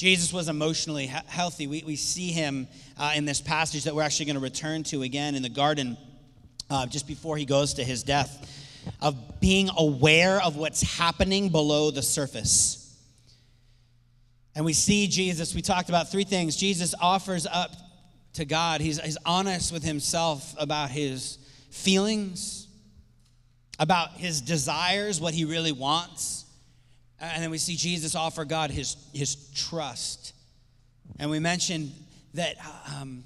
Jesus was emotionally he- healthy. We, we see him uh, in this passage that we're actually going to return to again in the garden uh, just before he goes to his death, of being aware of what's happening below the surface. And we see Jesus, we talked about three things. Jesus offers up to God, he's, he's honest with himself about his feelings, about his desires, what he really wants. And then we see Jesus offer God his, his trust. And we mentioned that um,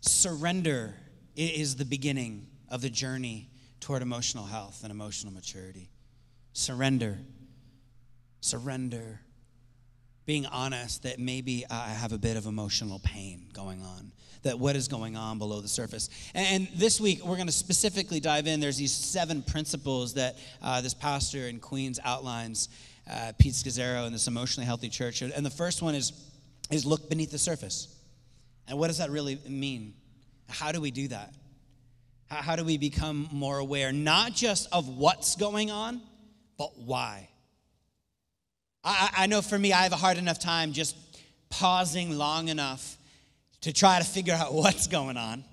surrender is the beginning of the journey toward emotional health and emotional maturity. Surrender. Surrender. Being honest that maybe I have a bit of emotional pain going on, that what is going on below the surface. And, this week, we're going to specifically dive in. There's these seven principles that uh, this pastor in Queens outlines, uh, Pete Scazzero, in this emotionally healthy church. And the first one is, is look beneath the surface. And what does that really mean? How do we do that? How, how do we become more aware, not just of what's going on, but why? I, I know for me, I have a hard enough time just pausing long enough to try to figure out what's going on.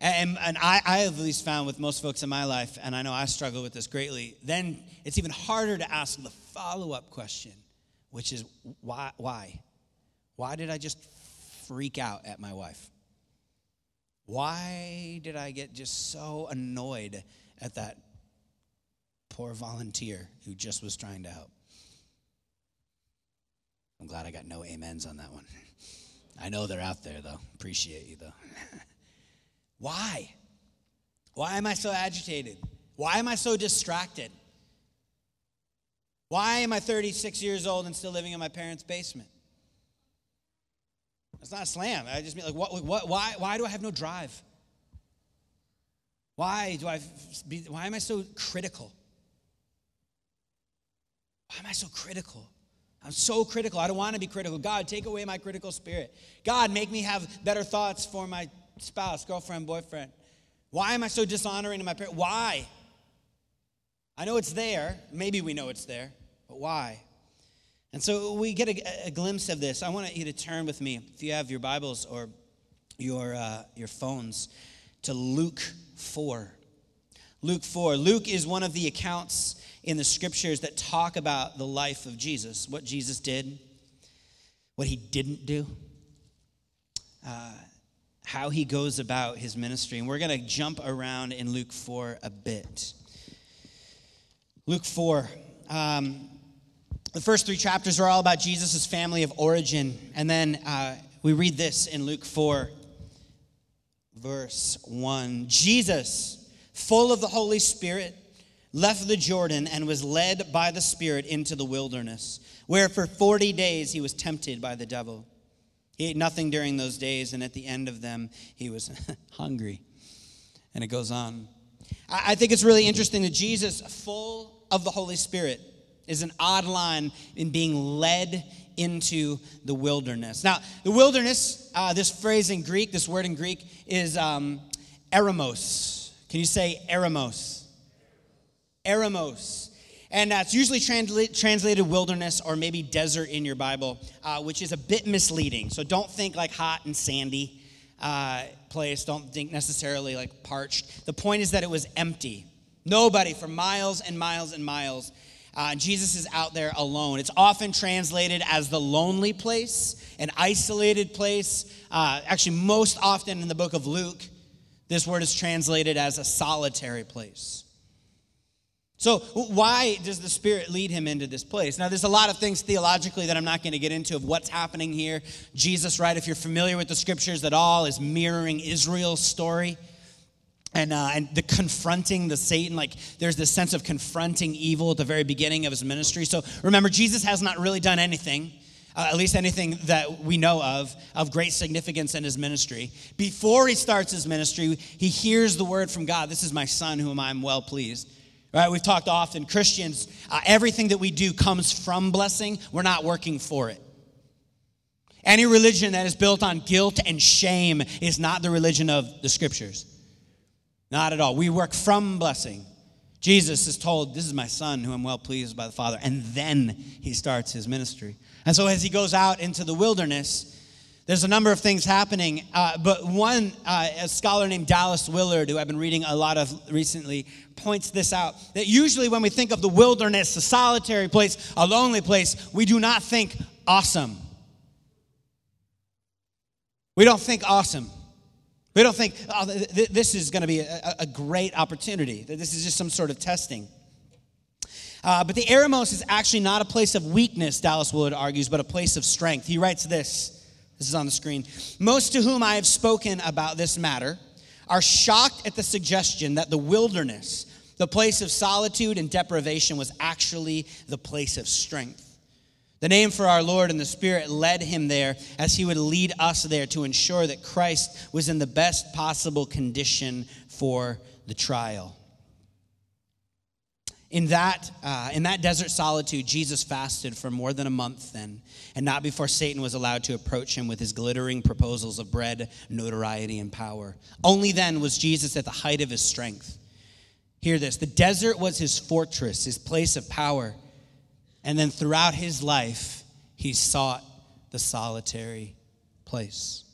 And, and I, I have at least found with most folks in my life, and I know I struggle with this greatly, then it's even harder to ask the follow up question, which is why? Why? Why did I just freak out at my wife? Why did I get just so annoyed at that poor volunteer who just was trying to help? I'm glad I got no amens on that one. I know they're out there, though. Appreciate you, though. Why? Why am I so agitated? Why am I so distracted? Why am I 36 years old and still living in my parents' basement? It's not a slam. I just mean like, what, what, why, why do I have no drive? Why do I be, why am I so critical? Why am I so critical? I'm so critical. I don't want to be critical. God, take away my critical spirit. God, make me have better thoughts for my spouse, girlfriend, boyfriend. Why am I so dishonoring to my parents? Why? I know it's there. Maybe we know it's there, but why? And so we get a, a, glimpse of this. I want you to turn with me, if you have your Bibles or your, uh, your phones, to Luke 4. Luke 4. Luke is one of the accounts in the scriptures that talk about the life of Jesus, what Jesus did, what he didn't do, uh, how he goes about his ministry. And we're going to jump around in Luke 4 a bit. Luke 4. Um, the first three chapters are all about Jesus' family of origin. And then uh, we read this in Luke 4, verse 1. Jesus, full of the Holy Spirit, left the Jordan and was led by the Spirit into the wilderness, where for 40 days he was tempted by the devil. He ate nothing during those days, and at the end of them, he was hungry. And it goes on. I think it's really interesting that Jesus, full of the Holy Spirit, is an odd line in being led into the wilderness. Now, the wilderness, uh, this phrase in Greek, this word in Greek is um, eremos. Can you say eremos? Eremos. And uh, it's usually transla- translated wilderness or maybe desert in your Bible, uh, which is a bit misleading. So don't think like hot and sandy uh, place. Don't think necessarily like parched. The point is that it was empty. Nobody for miles and miles and miles. Uh, Jesus is out there alone. It's often translated as the lonely place, an isolated place. Uh, actually, most often in the book of Luke, this word is translated as a solitary place. So, why does the Spirit lead him into this place? Now, there's a lot of things theologically that I'm not going to get into of what's happening here. Jesus, right, if you're familiar with the scriptures at all, is mirroring Israel's story and, uh, and the confronting the satan like there's this sense of confronting evil at the very beginning of his ministry so remember jesus has not really done anything uh, at least anything that we know of of great significance in his ministry before he starts his ministry he hears the word from god this is my son whom i'm well pleased right we've talked often christians uh, everything that we do comes from blessing we're not working for it any religion that is built on guilt and shame is not the religion of the scriptures not at all. We work from blessing. Jesus is told, This is my son who I'm well pleased by the Father. And then he starts his ministry. And so as he goes out into the wilderness, there's a number of things happening. Uh, but one, uh, a scholar named Dallas Willard, who I've been reading a lot of recently, points this out that usually when we think of the wilderness, a solitary place, a lonely place, we do not think awesome. We don't think awesome. We don't think, oh, this is going to be a, a, great opportunity, that this is just some sort of testing. Uh, but the Eremos is actually not a place of weakness, Dallas Willard argues, but a place of strength. He writes this this is on the screen. Most to whom I have spoken about this matter are shocked at the suggestion that the wilderness, the place of solitude and deprivation, was actually the place of strength. The name for our Lord and the Spirit led him there as he would lead us there to ensure that Christ was in the best possible condition for the trial. In that, uh, in that desert solitude, Jesus fasted for more than a month then, and not before Satan was allowed to approach him with his glittering proposals of bread, notoriety, and power. Only then was Jesus at the height of his strength. Hear this the desert was his fortress, his place of power. And then throughout his life, he sought the solitary place.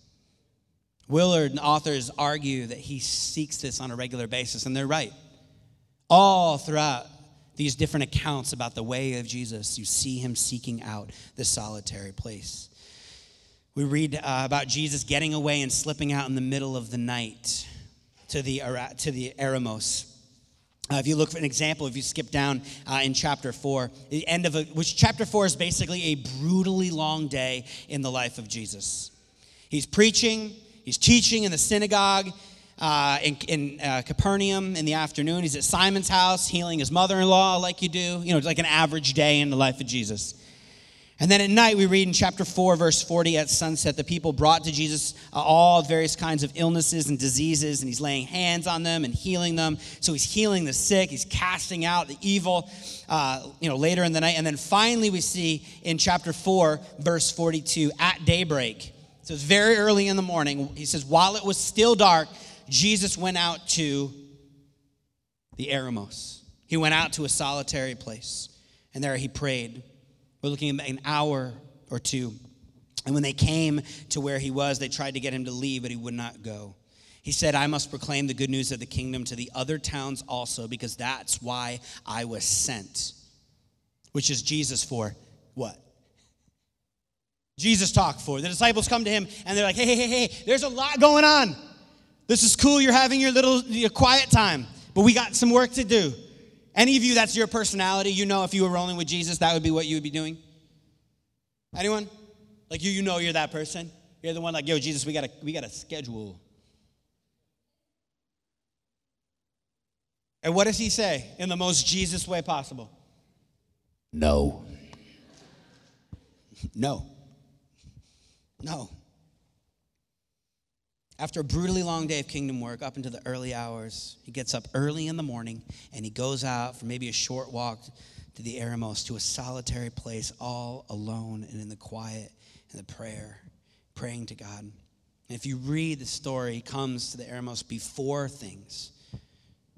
Willard and authors argue that he seeks this on a regular basis, and they're right. All throughout these different accounts about the way of Jesus, you see him seeking out the solitary place. We read uh, about Jesus getting away and slipping out in the middle of the night to the, to the Eremos. Uh, if you look for an example, if you skip down uh, in chapter four, the end of a, which chapter four is basically a brutally long day in the life of Jesus. He's preaching, he's teaching in the synagogue uh, in, in uh, Capernaum in the afternoon. He's at Simon's house healing his mother in law, like you do. You know, it's like an average day in the life of Jesus. And then at night, we read in chapter 4, verse 40 at sunset, the people brought to Jesus uh, all various kinds of illnesses and diseases, and he's laying hands on them and healing them. So he's healing the sick, he's casting out the evil, uh, you know, later in the night. And then finally, we see in chapter 4, verse 42, at daybreak. So it's very early in the morning. He says, while it was still dark, Jesus went out to the Eremos. He went out to a solitary place, and there he prayed. We're looking at an hour or two. And when they came to where he was, they tried to get him to leave, but he would not go. He said, I must proclaim the good news of the kingdom to the other towns also, because that's why I was sent. Which is Jesus for what? Jesus talked for. The disciples come to him and they're like, hey, hey, hey, hey, there's a lot going on. This is cool. You're having your little your quiet time, but we got some work to do. Any of you, that's your personality. You know, if you were rolling with Jesus, that would be what you would be doing. Anyone? Like you, you know you're that person. You're the one like, yo, Jesus, we got a we got a schedule. And what does he say in the most Jesus way possible? No. no. No. After a brutally long day of kingdom work, up into the early hours, he gets up early in the morning and he goes out for maybe a short walk to the Eremos, to a solitary place, all alone and in the quiet and the prayer, praying to God. And if you read the story, he comes to the Eremos before things.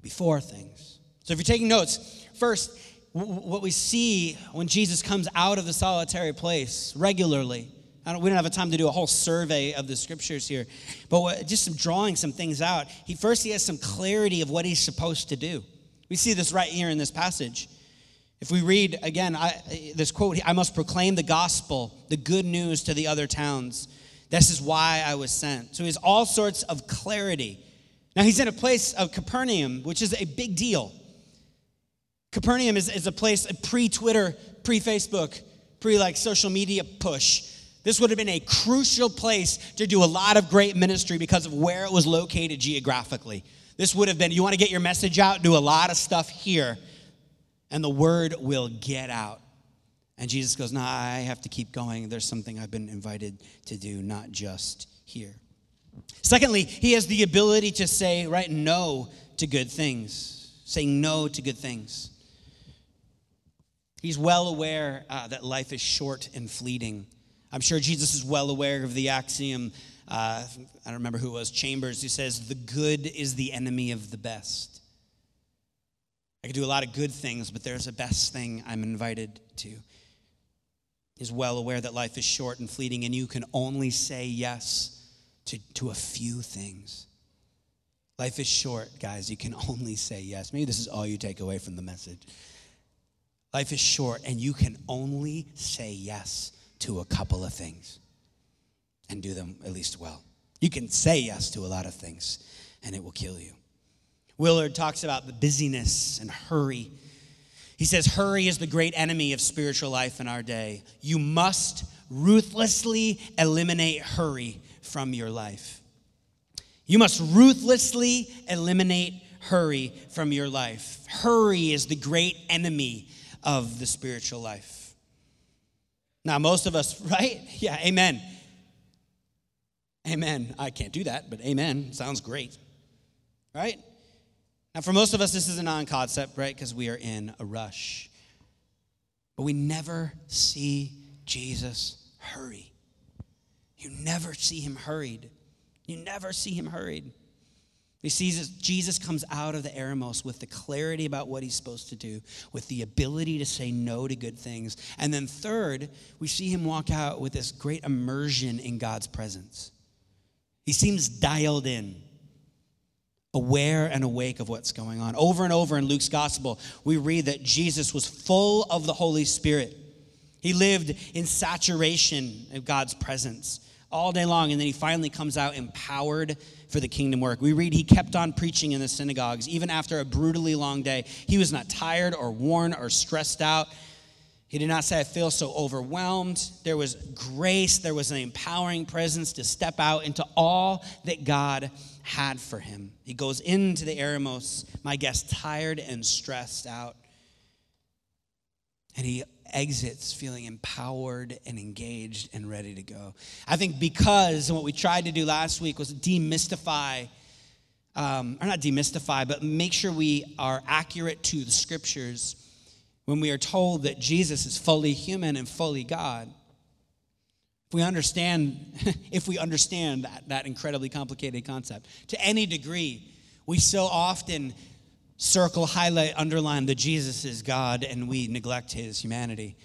Before things. So if you're taking notes, first, what we see when Jesus comes out of the solitary place regularly don't, we don't have a time to do a whole survey of the scriptures here, but what, just some drawing some things out. He first he has some clarity of what he's supposed to do. We see this right here in this passage. If we read again I, this quote, I must proclaim the gospel, the good news to the other towns. This is why I was sent. So he has all sorts of clarity. Now he's in a place of Capernaum, which is a big deal. Capernaum is, is a place pre Twitter, pre Facebook, pre like social media push. This would have been a crucial place to do a lot of great ministry because of where it was located geographically. This would have been, you want to get your message out, do a lot of stuff here, and the word will get out. And Jesus goes, No, I have to keep going. There's something I've been invited to do, not just here. Secondly, he has the ability to say, right, no to good things, saying no to good things. He's well aware uh, that life is short and fleeting. I'm sure Jesus is well aware of the axiom. Uh, I don't remember who it was, Chambers, who says, The good is the enemy of the best. I could do a lot of good things, but there's a best thing I'm invited to. Is well aware that life is short and fleeting, and you can only say yes to, to a few things. Life is short, guys. You can only say yes. Maybe this is all you take away from the message. Life is short, and you can only say yes to a couple of things and do them at least well. You can say yes to a lot of things, and it will kill you. Willard talks about the busyness and hurry. He says, Hurry is the great enemy of spiritual life in our day. You must ruthlessly eliminate hurry from your life. You must ruthlessly eliminate hurry from your life. Hurry is the great enemy of the spiritual life. Now, most of us, right? Yeah, amen. Amen. I can't do that, but amen. Sounds great. Right? Now, for most of us, this is a non concept, right? Because we are in a rush. But we never see Jesus hurry. You never see him hurried. You never see him hurried. He sees Jesus comes out of the Eremos with the clarity about what he's supposed to do, with the ability to say no to good things. And then, third, we see him walk out with this great immersion in God's presence. He seems dialed in, aware and awake of what's going on. Over and over in Luke's gospel, we read that Jesus was full of the Holy Spirit. He lived in saturation of God's presence all day long, and then he finally comes out empowered for the kingdom work. We read he kept on preaching in the synagogues, even after a brutally long day. He was not tired or worn or stressed out. He did not say, I feel so overwhelmed. There was grace, there was an empowering presence to step out into all that God had for him. He goes into the Eremos, my guest, tired and stressed out. And he exits feeling empowered and engaged and ready to go. I think because, and what we tried to do last week was demystify, um, or not demystify, but make sure we are accurate to the scriptures when we are told that Jesus is fully human and fully God. If we understand, if we understand that, that incredibly complicated concept to any degree, we so often circle, highlight, underline that Jesus is God and we neglect his humanity.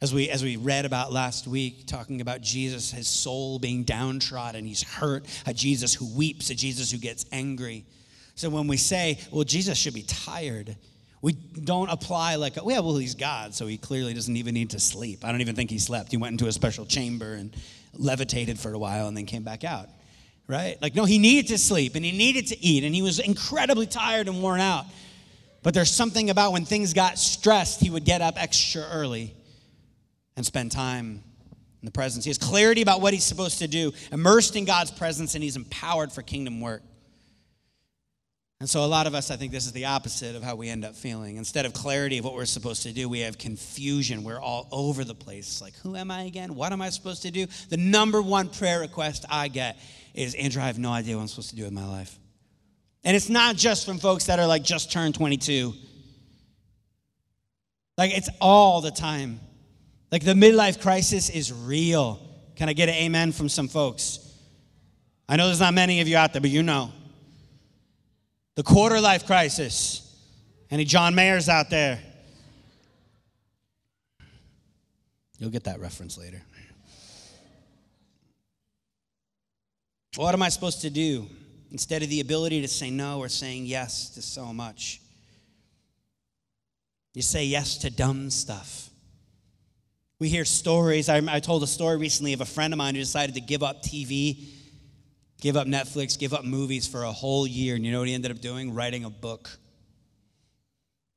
As we, as we read about last week, talking about Jesus, his soul being downtrodden, he's hurt, a Jesus who weeps, a Jesus who gets angry. So when we say, well, Jesus should be tired, we don't apply like, oh, yeah, well, he's God, so he clearly doesn't even need to sleep. I don't even think he slept. He went into a special chamber and levitated for a while and then came back out, right? Like, no, he needed to sleep and he needed to eat and he was incredibly tired and worn out. But there's something about when things got stressed, he would get up extra early and spend time in the presence. He has clarity about what he's supposed to do, immersed in God's presence, and he's empowered for kingdom work. And so, a lot of us, I think this is the opposite of how we end up feeling. Instead of clarity of what we're supposed to do, we have confusion. We're all over the place. Like, who am I again? What am I supposed to do? The number one prayer request I get is Andrew, I have no idea what I'm supposed to do with my life. And it's not just from folks that are like just turned 22, like, it's all the time. Like, the midlife crisis is real. Can I get an amen from some folks? I know there's not many of you out there, but you know. The quarter life crisis. Any John Mayers out there? You'll get that reference later. What am I supposed to do instead of the ability to say no or saying yes to so much? You say yes to dumb stuff. We hear stories. I, I told a story recently of a friend of mine who decided to give up TV give up Netflix, give up movies for a whole year. And you know what he ended up doing? Writing a book.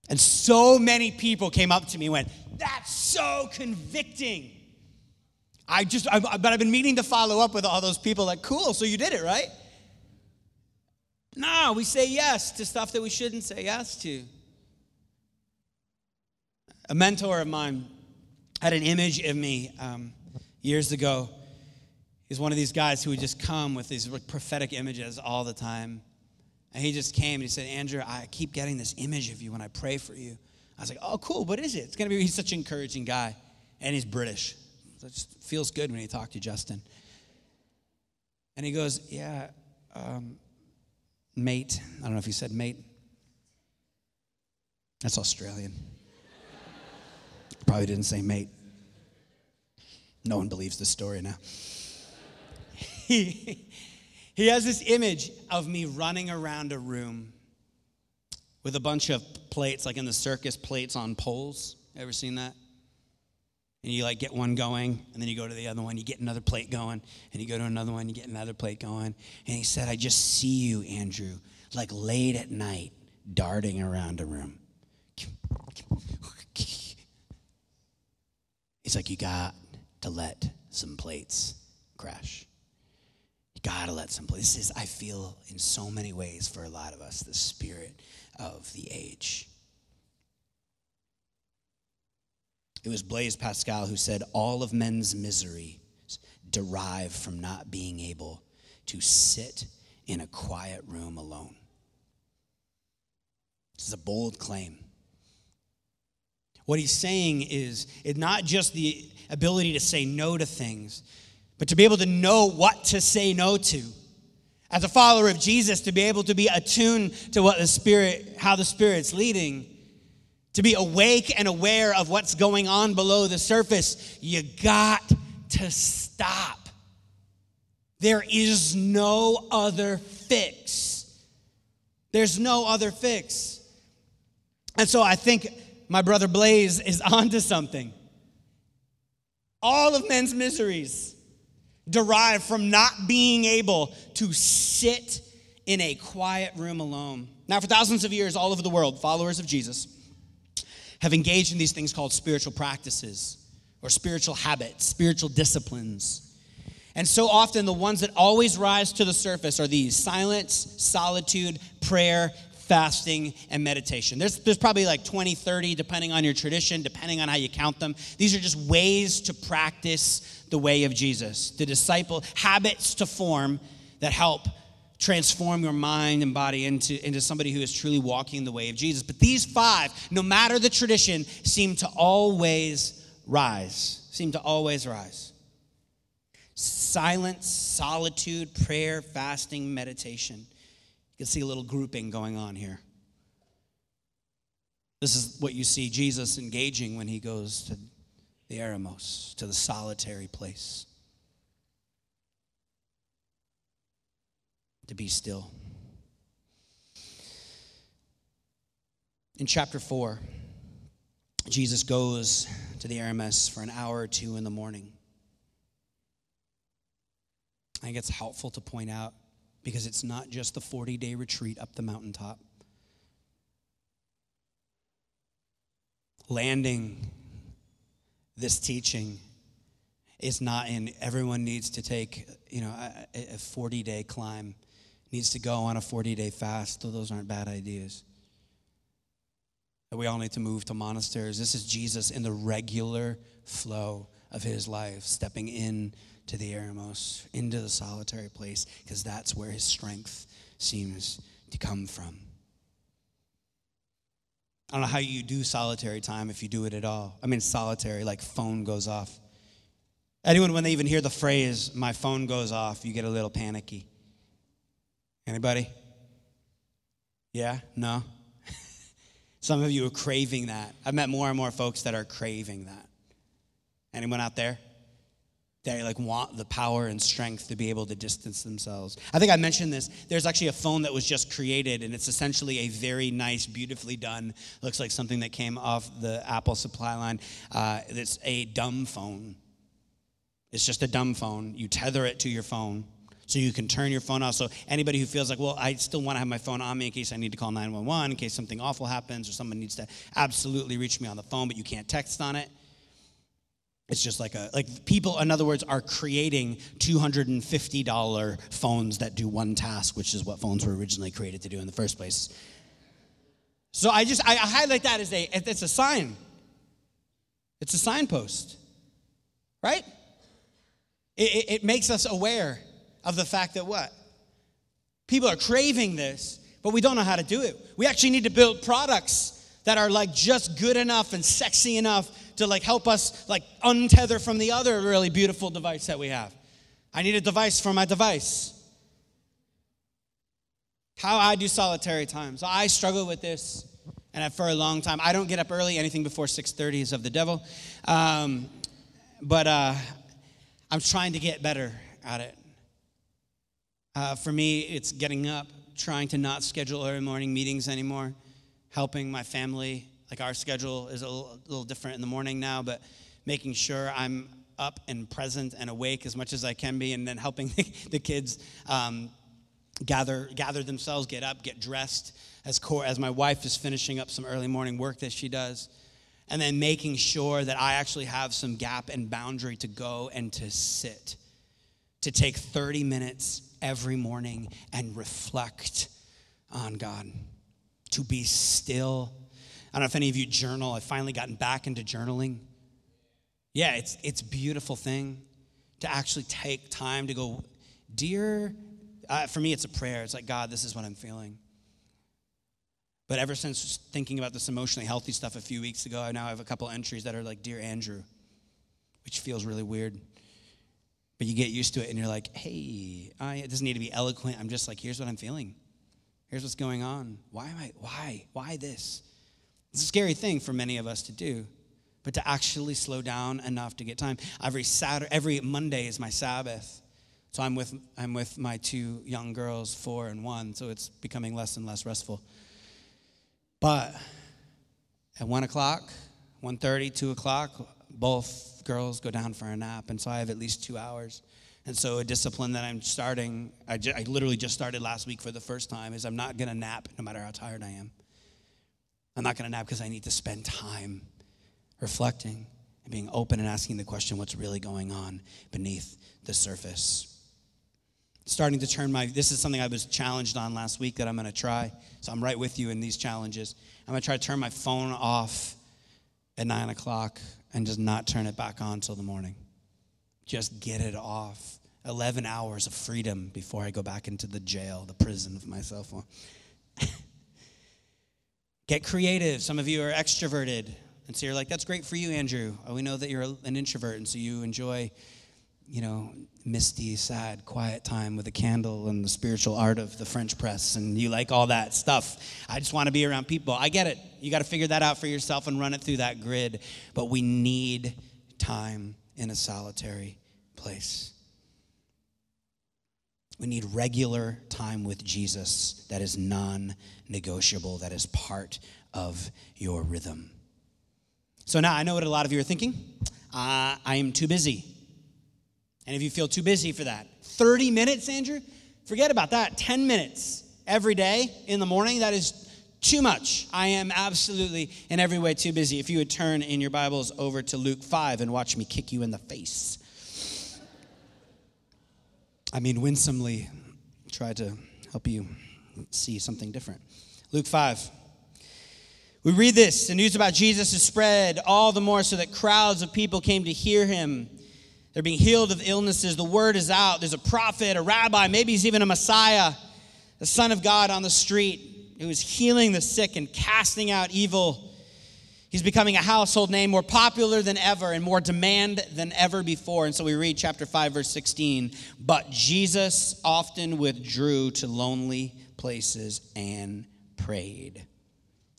And so many people came up to me and went, That's so convicting. I just, I, but I've been meaning to follow up with all those people like, Cool, so you did it, right? No, we say yes to stuff that we shouldn't say yes to. A mentor of mine had an image of me um, years ago He's one of these guys who would just come with these prophetic images all the time. And he just came and he said, Andrew, I keep getting this image of you when I pray for you. I was like, oh, cool. What is it? It's going to be, he's such an encouraging guy. And he's British. It just feels good when you talk to Justin. And he goes, yeah, um, mate. I don't know if he said mate. That's Australian. Probably didn't say mate. No one believes the story now. He, he has this image of me running around a room with a bunch of plates, like in the circus, plates on poles. Ever seen that? And you like get one going, and then you go to the other one, you get another plate going, and you go to another one, you get another plate going. And he said, I just see you, Andrew, like late at night, darting around a room. He's like, You got to let some plates crash. You got to let some plates. This is, I feel, in so many ways for a lot of us, the spirit of the age. It was Blaise Pascal who said, All of men's misery derive from not being able to sit in a quiet room alone. This is a bold claim. What he's saying is it's not just the ability to say no to things, but to be able to know what to say no to. As a follower of Jesus, to be able to be attuned to what the Spirit, how the Spirit's leading, to be awake and aware of what's going on below the surface, you got to stop. There is no other fix. There's no other fix. And so I think my brother Blaise is onto something. All of men's miseries derive from not being able to sit in a quiet room alone. Now, for thousands of years, all over the world, followers of Jesus have engaged in these things called spiritual practices or spiritual habits, spiritual disciplines. And so often, the ones that always rise to the surface are these silence, solitude, prayer, fasting, and meditation. There's, there's probably like 20, 30, depending on your tradition, depending on how you count them. These are just ways to practice the way of Jesus, the disciple, habits to form that help transform your mind and body into, into somebody who is truly walking the way of Jesus. But these five, no matter the tradition, seem to always rise, seem to always rise. Silence, solitude, prayer, fasting, meditation. You can see a little grouping going on here. This is what you see Jesus engaging when he goes to the Eremos, to the solitary place. To be still. In chapter 4, Jesus goes to the Eremos for an hour or two in the morning. I think it's helpful to point out because it's not just the 40 day retreat up the mountaintop. Landing this teaching is not in everyone needs to take you know a 40 day climb needs to go on a 40 day fast though those aren't bad ideas that we all need to move to monasteries this is jesus in the regular flow of his life stepping in to the Eremos, into the solitary place, because that's where his strength seems to come from. I don't know how you do solitary time if you do it at all. I mean, solitary, like phone goes off. Anyone, when they even hear the phrase, my phone goes off, you get a little panicky. Anybody? Yeah? No? Some of you are craving that. I've met more and more folks that are craving that. Anyone out there? They like want the power and strength to be able to distance themselves. I think I mentioned this. There's actually a phone that was just created, and it's essentially a very nice, beautifully done. Looks like something that came off the Apple supply line. Uh, it's a dumb phone. It's just a dumb phone. You tether it to your phone, so you can turn your phone off. So anybody who feels like, well, I still want to have my phone on me in case I need to call 911, in case something awful happens, or someone needs to absolutely reach me on the phone, but you can't text on it it's just like a like people, in other words, are creating $250 phones that do one task, which is what phones were originally created to do in the first place. So I just I highlight that as a it's a sign. It's a signpost, right? It, it, it makes us aware of the fact that what people are craving this, but we don't know how to do it. We actually need to build products that are like just good enough and sexy enough to like help us like untether from the other really beautiful device that we have. I need a device for my device. How I do solitary time. So I struggle with this And for a long time, I don't get up early. Anything before 6:30 is of the devil. Um, but uh, I'm trying to get better at it. Uh, for me, it's getting up, trying to not schedule early morning meetings anymore, helping my family. Like our schedule is a little, different in the morning now, but making sure I'm up and present and awake as much as I can be, and then helping the, the kids um, gather gather themselves, get up, get dressed. As core, as my wife is finishing up some early morning work that she does, and then making sure that I actually have some gap and boundary to go and to sit, to take 30 minutes every morning and reflect on God, to be still. I don't know if any of you journal. I've finally gotten back into journaling. Yeah, it's it's a beautiful thing to actually take time to go, dear. Uh, for me, it's a prayer. It's like God, this is what I'm feeling. But ever since thinking about this emotionally healthy stuff a few weeks ago, I now have a couple entries that are like, Dear Andrew, which feels really weird. But you get used to it and you're like, hey, I, it doesn't need to be eloquent. I'm just like, here's what I'm feeling. Here's what's going on. Why am I, why? Why this? It's a scary thing for many of us to do, but to actually slow down enough to get time. Every Saturday, every Monday is my Sabbath. So I'm with, I'm with my two young girls, four and one, so it's becoming less and less restful. But at 1 o'clock, 1.30, 2 o'clock, both girls go down for a nap, and so I have at least two hours. And so a discipline that I'm starting, I, ju- I literally just started last week for the first time, is I'm not going to nap no matter how tired I am. I'm not going to nap because I need to spend time reflecting and being open and asking the question what's really going on beneath the surface starting to turn my this is something i was challenged on last week that i'm going to try so i'm right with you in these challenges i'm going to try to turn my phone off at 9 o'clock and just not turn it back on till the morning. Just get it off. 11 hours of freedom before i go back into the jail the prison of my cell phone get creative. Some of you are extroverted. And so you're like that's great for you andrew. Oh, we know that you're an introvert and so you enjoy you know, misty, sad, quiet time with a candle and the spiritual art of the French press, and you like all that stuff. I just want to be around people. I get it. You got to figure that out for yourself and run it through that grid. But we need time in a solitary place. We need regular time with Jesus that is non negotiable, that is part of your rhythm. So now I know what a lot of you are thinking. Uh, I am too busy. And if you feel too busy for that, 30 minutes, Andrew, forget about that. 10 minutes every day in the morning, that is too much. I am absolutely in every way too busy. If you would turn in your Bibles over to Luke 5 and watch me kick you in the face. I mean, winsomely try to help you see something different. Luke 5. We read this the news about Jesus is spread all the more so that crowds of people came to hear him. They're being healed of illnesses. The word is out. There's a prophet, a rabbi, maybe he's even a Messiah, the Son of God on the street who is healing the sick and casting out evil. He's becoming a household name, more popular than ever and more demand than ever before. And so we read chapter 5, verse 16. But Jesus often withdrew to lonely places and prayed.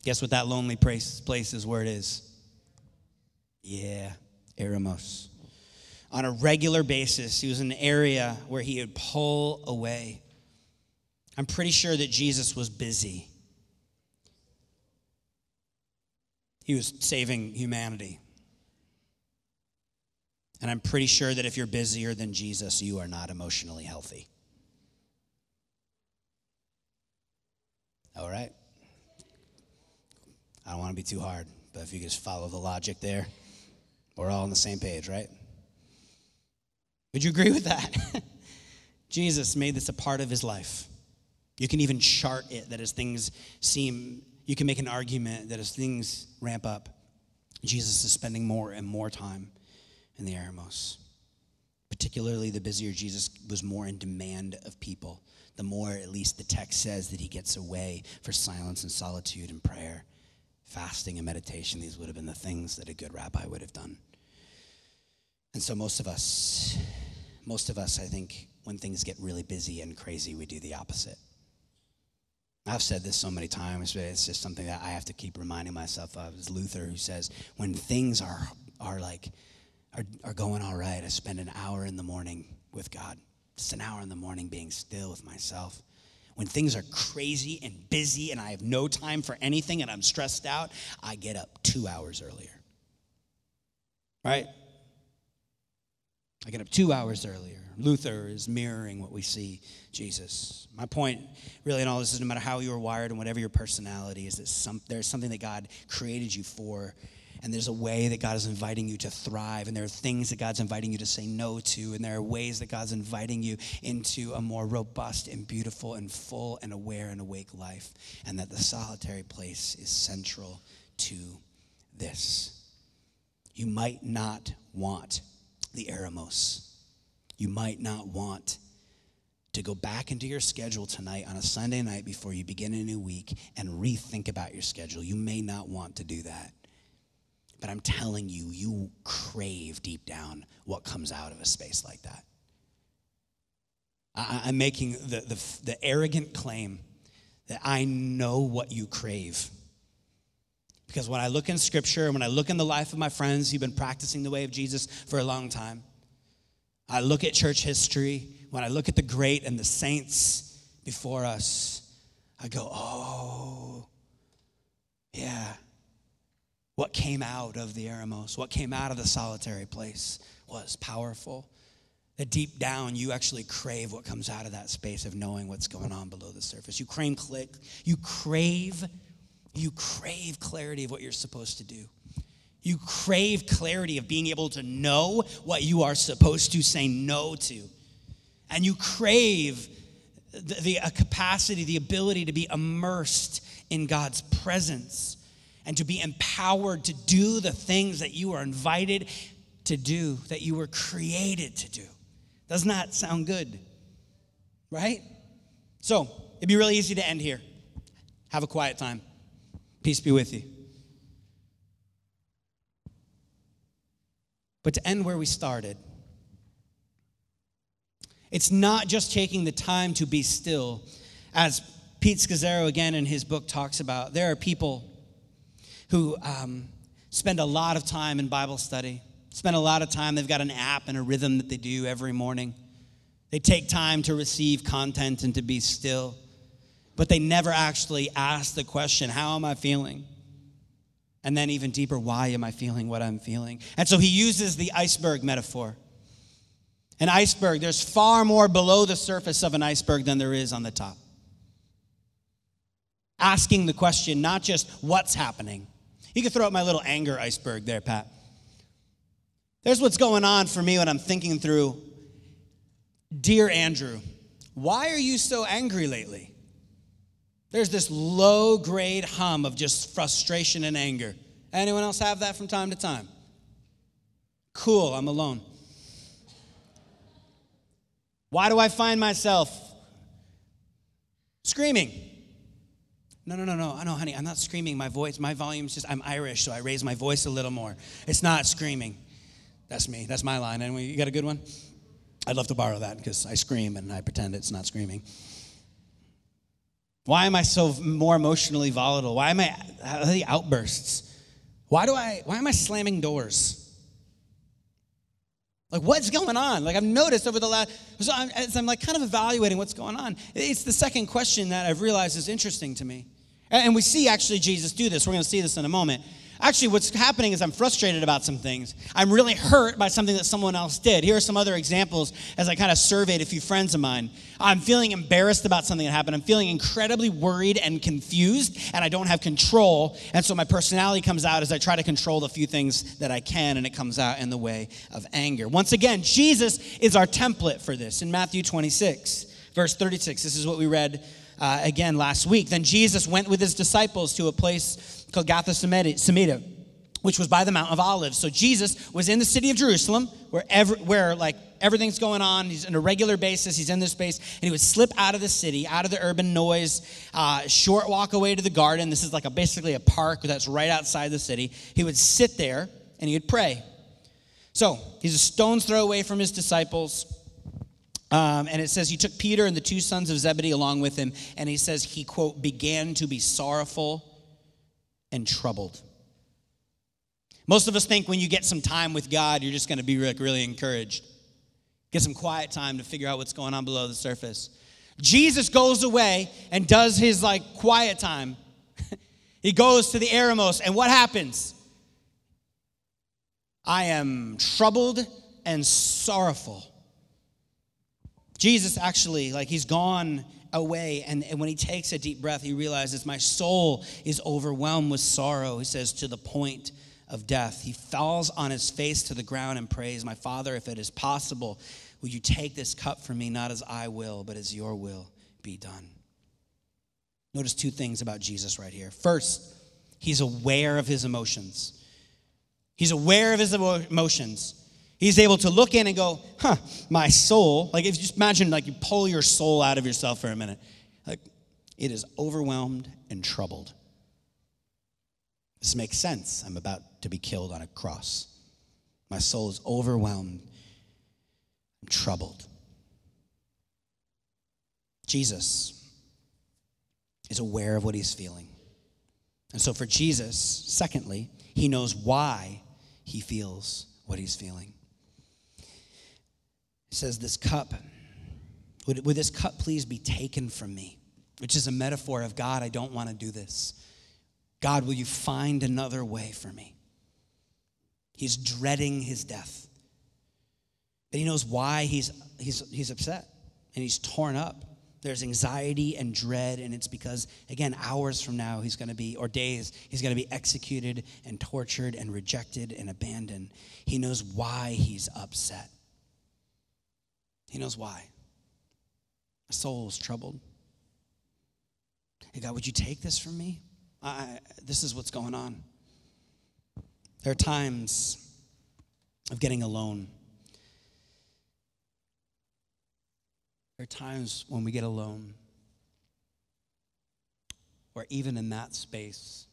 Guess what that lonely place, place is where it is? Yeah, Eremos on a regular basis. He was in an area where he would pull away. I'm pretty sure that Jesus was busy. He was saving humanity. And I'm pretty sure that if you're busier than Jesus, you are not emotionally healthy. All right? I don't want to be too hard, but if you just follow the logic there, we're all on the same page, right? Would you agree with that? Jesus made this a part of his life. You can even chart it that as things seem, you can make an argument that as things ramp up, Jesus is spending more and more time in the Eremos. Particularly, the busier Jesus was more in demand of people, the more, at least the text says, that he gets away for silence and solitude and prayer, fasting and meditation. These would have been the things that a good rabbi would have done. And so, most of us, most of us, I think, when things get really busy and crazy, we do the opposite. I've said this so many times, but it's just something that I have to keep reminding myself of. It's Luther who says, when things are, are like, are, are going all right, I spend an hour in the morning with God. Just an hour in the morning being still with myself. When things are crazy and busy and I have no time for anything and I'm stressed out, I get up two hours earlier. Right? I get up two hours earlier. Luther is mirroring what we see Jesus. My point, really, in all this is no matter how you are wired and whatever your personality is, that some, there's something that God created you for, and there's a way that God is inviting you to thrive, and there are things that God's inviting you to say no to, and there are ways that God's inviting you into a more robust and beautiful and full and aware and awake life, and that the solitary place is central to this. You might not want the eremos. You might not want to go back into your schedule tonight on a Sunday night before you begin a new week and rethink about your schedule. You may not want to do that. But I'm telling you, you crave deep down what comes out of a space like that. I, am making the, the, the arrogant claim that I know what you crave. Because when I look in scripture when I look in the life of my friends who've been practicing the way of Jesus for a long time, I look at church history, when I look at the great and the saints before us, I go, oh, yeah. What came out of the Eremos, what came out of the solitary place was powerful. That deep down, you actually crave what comes out of that space of knowing what's going on below the surface. You crave, click, you crave, you crave clarity of what you're supposed to do. You crave clarity of being able to know what you are supposed to say no to. And you crave the, the capacity, the ability to be immersed in God's presence and to be empowered to do the things that you are invited to do, that you were created to do. Doesn't that sound good? Right? So, it'd be really easy to end here. Have a quiet time. Peace be with you. But to end where we started, it's not just taking the time to be still. As Pete Scazzero, again, in his book, talks about, there are people who um, spend a lot of time in Bible study, spend a lot of time, they've got an app and a rhythm that they do every morning. They take time to receive content and to be still, but they never actually ask the question, How am I feeling? And then, even deeper, why am I feeling what I'm feeling? And so he uses the iceberg metaphor. An iceberg, there's far more below the surface of an iceberg than there is on the top. Asking the question, not just what's happening. You can throw out my little anger iceberg there, Pat. There's what's going on for me when I'm thinking through Dear Andrew, why are you so angry lately? There's this low grade hum of just frustration and anger. Anyone else have that from time to time? Cool, I'm alone. Why do I find myself screaming? No, no, no, no. No, honey, I'm not screaming. My voice, my volume's just, I'm Irish, so I raise my voice a little more. It's not screaming. That's me. That's my line. Anyway, you got a good one? I'd love to borrow that because I scream and I pretend it's not screaming. Why am I so more emotionally volatile? Why am I the outbursts? Why do I why am I slamming doors? Like what's going on? Like I've noticed over the last so I'm, as I'm like kind of evaluating what's going on. It's the second question that I've realized is interesting to me. And we see actually Jesus do this. We're going to see this in a moment. Actually, what's happening is I'm frustrated about some things. I'm really hurt by something that someone else did. Here are some other examples as I kind of surveyed a few friends of mine. I'm feeling embarrassed about something that happened. I'm feeling incredibly worried and confused, and I don't have control. And so my personality comes out as I try to control the few things that I can, and it comes out in the way of anger. Once again, Jesus is our template for this in Matthew 26, verse 36. This is what we read uh, again last week. Then Jesus went with his disciples to a place called Gethsemane, which was by the Mount of Olives. So Jesus was in the city of Jerusalem, where, every, where like everything's going on. He's on a regular basis. He's in this space, and he would slip out of the city, out of the urban noise, uh, short walk away to the garden. This is like a basically a park that's right outside the city. He would sit there and he would pray. So he's a stone's throw away from his disciples. Um, and it says he took Peter and the two sons of Zebedee along with him, and he says he, quote, began to be sorrowful and troubled. Most of us think when you get some time with God, you're just going to be like really encouraged. Get some quiet time to figure out what's going on below the surface. Jesus goes away and does his like quiet time. he goes to the Eremos, and what happens? I am troubled and sorrowful. Jesus actually, like, he's gone away, and, and when he takes a deep breath, he realizes, My soul is overwhelmed with sorrow. He says, to the point of death. He falls on his face to the ground and prays, My Father, if it is possible, will you take this cup from me, not as I will, but as your will be done? Notice two things about Jesus right here. First, he's aware of his emotions. He's aware of his emotions. He's able to look in and go, huh, my soul. Like, if you just imagine, like, you pull your soul out of yourself for a minute. Like, it is overwhelmed and troubled. This makes sense. I'm about to be killed on a cross. My soul is overwhelmed and troubled. Jesus is aware of what he's feeling. And so, for Jesus, secondly, he knows why he feels what he's feeling. He says, This cup, would, would this cup please be taken from me? Which is a metaphor of God, I don't want to do this. God, will you find another way for me? He's dreading his death. But he knows why he's, he's, he's upset and he's torn up. There's anxiety and dread, and it's because, again, hours from now, he's going to be, or days, he's going to be executed and tortured and rejected and abandoned. He knows why he's upset. He knows why. My soul is troubled. Hey, God, would you take this from me? I, this is what's going on. There are times of getting alone. There are times when we get alone, or even in that space,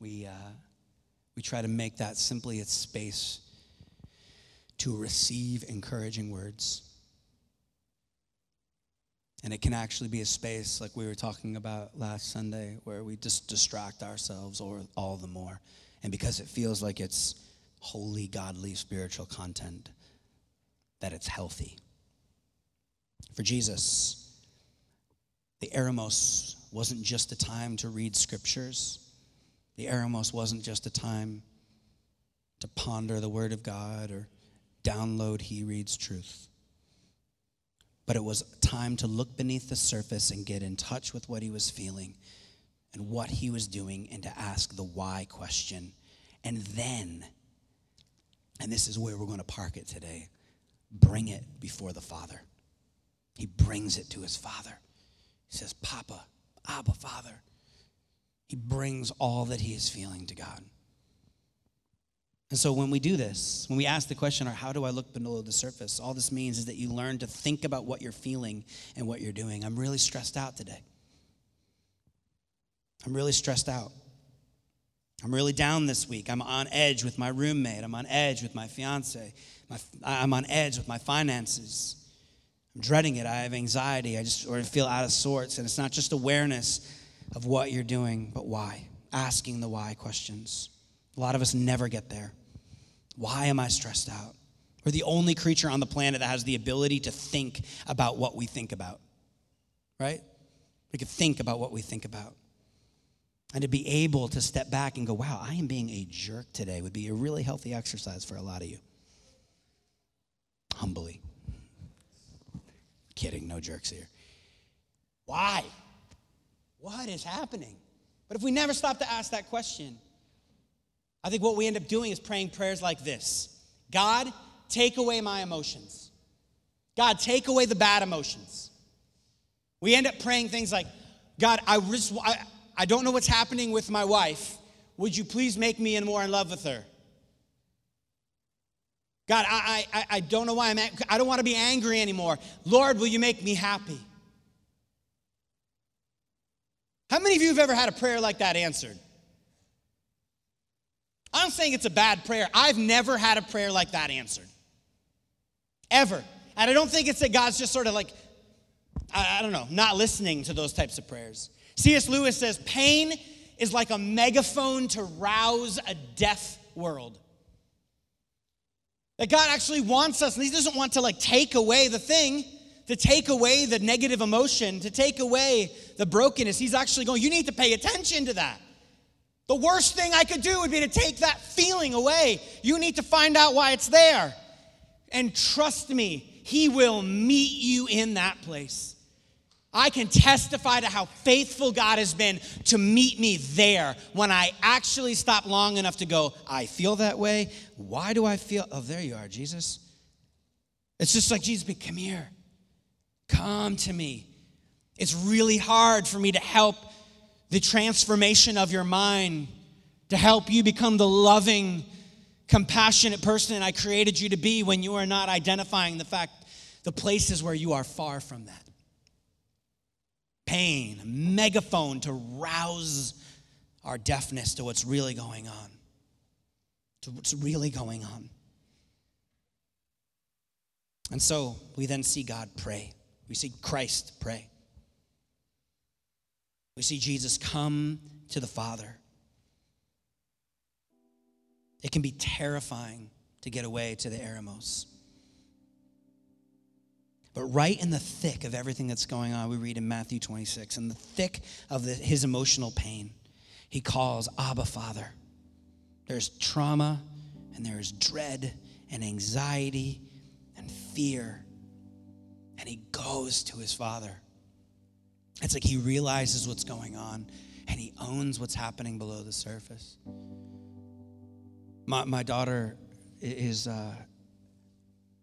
we, uh, we try to make that simply a space to receive encouraging words. And it can actually be a space, like we were talking about last Sunday, where we just distract ourselves or all the more. And because it feels like it's holy, godly, spiritual content, that it's healthy. For Jesus, the Eremos wasn't just a time to read scriptures, the Eremos wasn't just a time to ponder the Word of God or download He Reads Truth. But it was time to look beneath the surface and get in touch with what he was feeling and what he was doing and to ask the why question. And then, and this is where we're going to park it today, bring it before the Father. He brings it to his Father. He says, Papa, Abba, Father. He brings all that he is feeling to God. And so when we do this, when we ask the question, or how do I look below the surface? All this means is that you learn to think about what you're feeling and what you're doing. I'm really stressed out today. I'm really stressed out. I'm really down this week. I'm on edge with my roommate. I'm on edge with my fiance. My, I'm on edge with my finances. I'm dreading it. I have anxiety. I just or I feel out of sorts. And it's not just awareness of what you're doing, but why. Asking the why questions. A lot of us never get there. Why am I stressed out? We're the only creature on the planet that has the ability to think about what we think about, right? We could think about what we think about. And to be able to step back and go, wow, I am being a jerk today would be a really healthy exercise for a lot of you. Humbly. Kidding, no jerks here. Why? What is happening? But if we never stop to ask that question, I think what we end up doing is praying prayers like this God, take away my emotions. God, take away the bad emotions. We end up praying things like, God, I, just, I, I don't know what's happening with my wife. Would you please make me more in love with her? God, I, I, I don't know why I'm, I don't want to be angry anymore. Lord, will you make me happy? How many of you have ever had a prayer like that answered? I'm saying it's a bad prayer. I've never had a prayer like that answered. Ever. And I don't think it's that God's just sort of like, I, I don't know, not listening to those types of prayers. C.S. Lewis says, pain is like a megaphone to rouse a deaf world. That God actually wants us, and He doesn't want to like take away the thing, to take away the negative emotion, to take away the brokenness. He's actually going, you need to pay attention to that. The worst thing I could do would be to take that feeling away. You need to find out why it's there. And trust me, He will meet you in that place. I can testify to how faithful God has been to meet me there when I actually stop long enough to go, I feel that way. Why do I feel? Oh, there you are, Jesus. It's just like Jesus, be come here. Come to me. It's really hard for me to help the transformation of your mind, to help you become the loving, compassionate person I created you to be when you are not identifying the fact, the places where you are far from that pain, a megaphone to rouse our deafness to what's really going on. To what's really going on. And so we then see God pray. We see Christ pray. We see Jesus come to the Father. It can be terrifying to get away to the Eremos. But right in the thick of everything that's going on, we read in Matthew 26, in the thick of the, his emotional pain, he calls Abba Father. There's trauma and there's dread and anxiety and fear. And he goes to his father. It's like he realizes what's going on and he owns what's happening below the surface. My, my daughter is uh,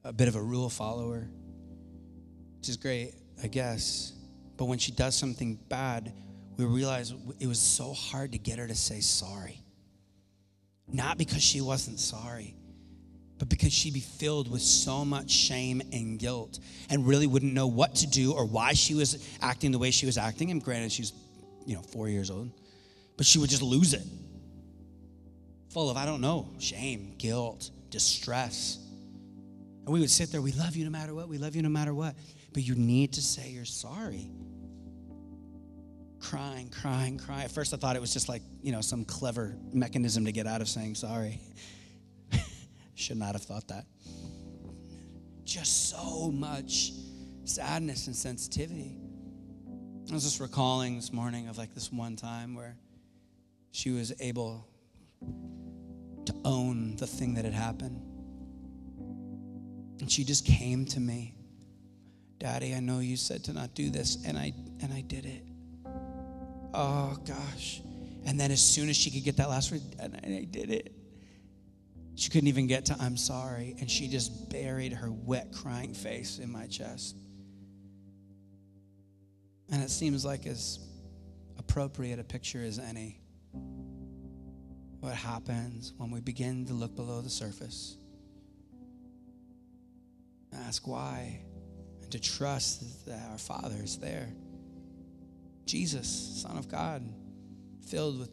a bit of a rule follower which is great, I guess. But when she does something bad, we realize it was so hard to get her to say sorry. Not because she wasn't sorry, but because she'd be filled with so much shame and guilt and really wouldn't know what to do or why she was acting the way she was acting. And granted, she's, you know, four years old, but she would just lose it. Full of, I don't know, shame, guilt, distress. And we would sit there, we love you no matter what, we love you no matter what but you need to say you're sorry. Crying, crying, crying. At first, I thought it was just like, you know, some clever mechanism to get out of saying sorry. Should not have thought that. Just so much sadness and sensitivity. I was just recalling this morning of like this one time where she was able to own the thing that had happened. And she just came to me Daddy, I know you said to not do this, and I and I did it. Oh gosh. And then as soon as she could get that last word, and I did it. She couldn't even get to I'm sorry, and she just buried her wet crying face in my chest. And it seems like as appropriate a picture as any. What happens when we begin to look below the surface? Ask why and to trust that our Father is there. Jesus, Son of God, filled with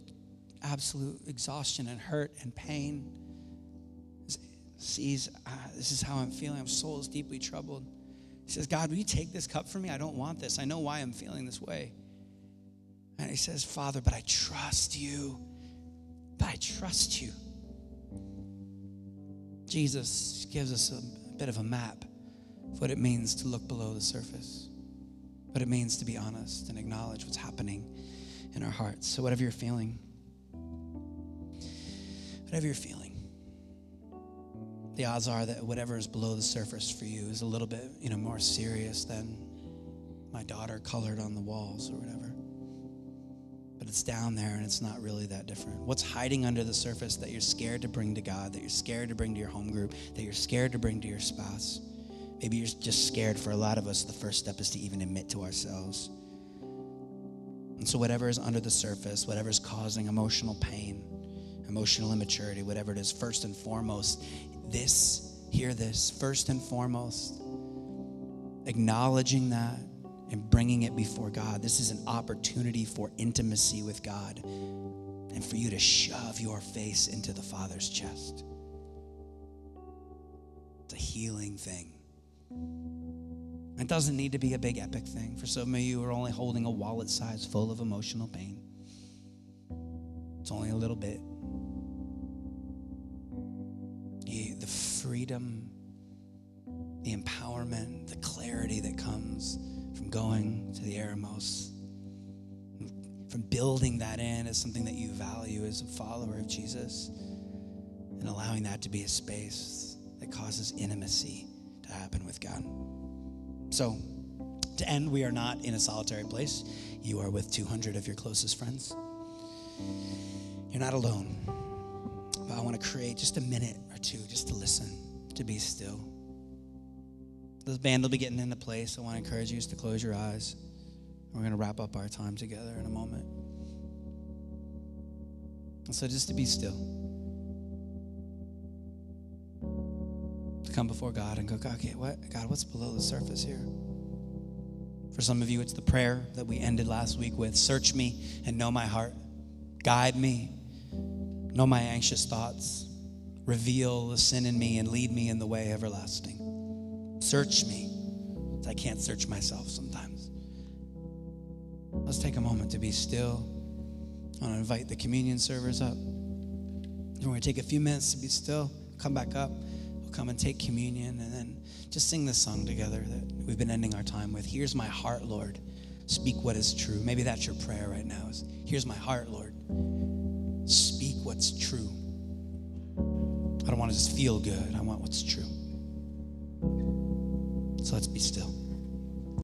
absolute exhaustion and hurt and pain, sees, ah, This is how I'm feeling. My soul is deeply troubled. He says, God, will you take this cup from me? I don't want this. I know why I'm feeling this way. And he says, Father, but I trust you. But I trust you. Jesus gives us a bit of a map of what it means to look below the surface, what it means to be honest and acknowledge what's happening in our hearts. So, whatever you're feeling, whatever you're feeling, the odds are that whatever is below the surface for you is a little bit, you know, more serious than my daughter colored on the walls or whatever. But it's down there and it's not really that different. What's hiding under the surface that you're scared to bring to God, that you're scared to bring to your home group, that you're scared to bring to your spouse? Maybe you're just scared. For a lot of us, the first step is to even admit to ourselves. And so, whatever is under the surface, whatever is causing emotional pain, emotional immaturity, whatever it is, first and foremost, this, hear this, first and foremost, acknowledging that and bringing it before God. This is an opportunity for intimacy with God and for you to shove your face into the Father's chest. It's a healing thing. It doesn't need to be a big epic thing. For some of you who are only holding a wallet size full of emotional pain. It's only a little bit. Freedom, the empowerment, the clarity that comes from going to the Eremos, from building that in as something that you value as a follower of Jesus, and allowing that to be a space that causes intimacy to happen with God. So, to end, we are not in a solitary place. You are with 200 of your closest friends. You're not alone. But I want to create just a minute two just to listen, to be still. This band will be getting into place. I want to encourage you just to close your eyes. We're going to wrap up our time together in a moment. And so just to be still. To come before God and go, God, okay, what God, what's below the surface here? For some of you, it's the prayer that we ended last week with. Search me and know my heart. Guide me. Know my anxious thoughts. Reveal the sin in me and lead me in the way everlasting. Search me. I can't search myself sometimes. Let's take a moment to be still. I want to invite the communion servers up. We're going to take a few minutes to be still. Come back up. We'll come and take communion and then just sing this song together that we've been ending our time with. Here's my heart, Lord. Speak what is true. Maybe that's your prayer right now. Is here's my heart, Lord. Speak what's true. I don't want to just feel good. I want what's true. So let's be still.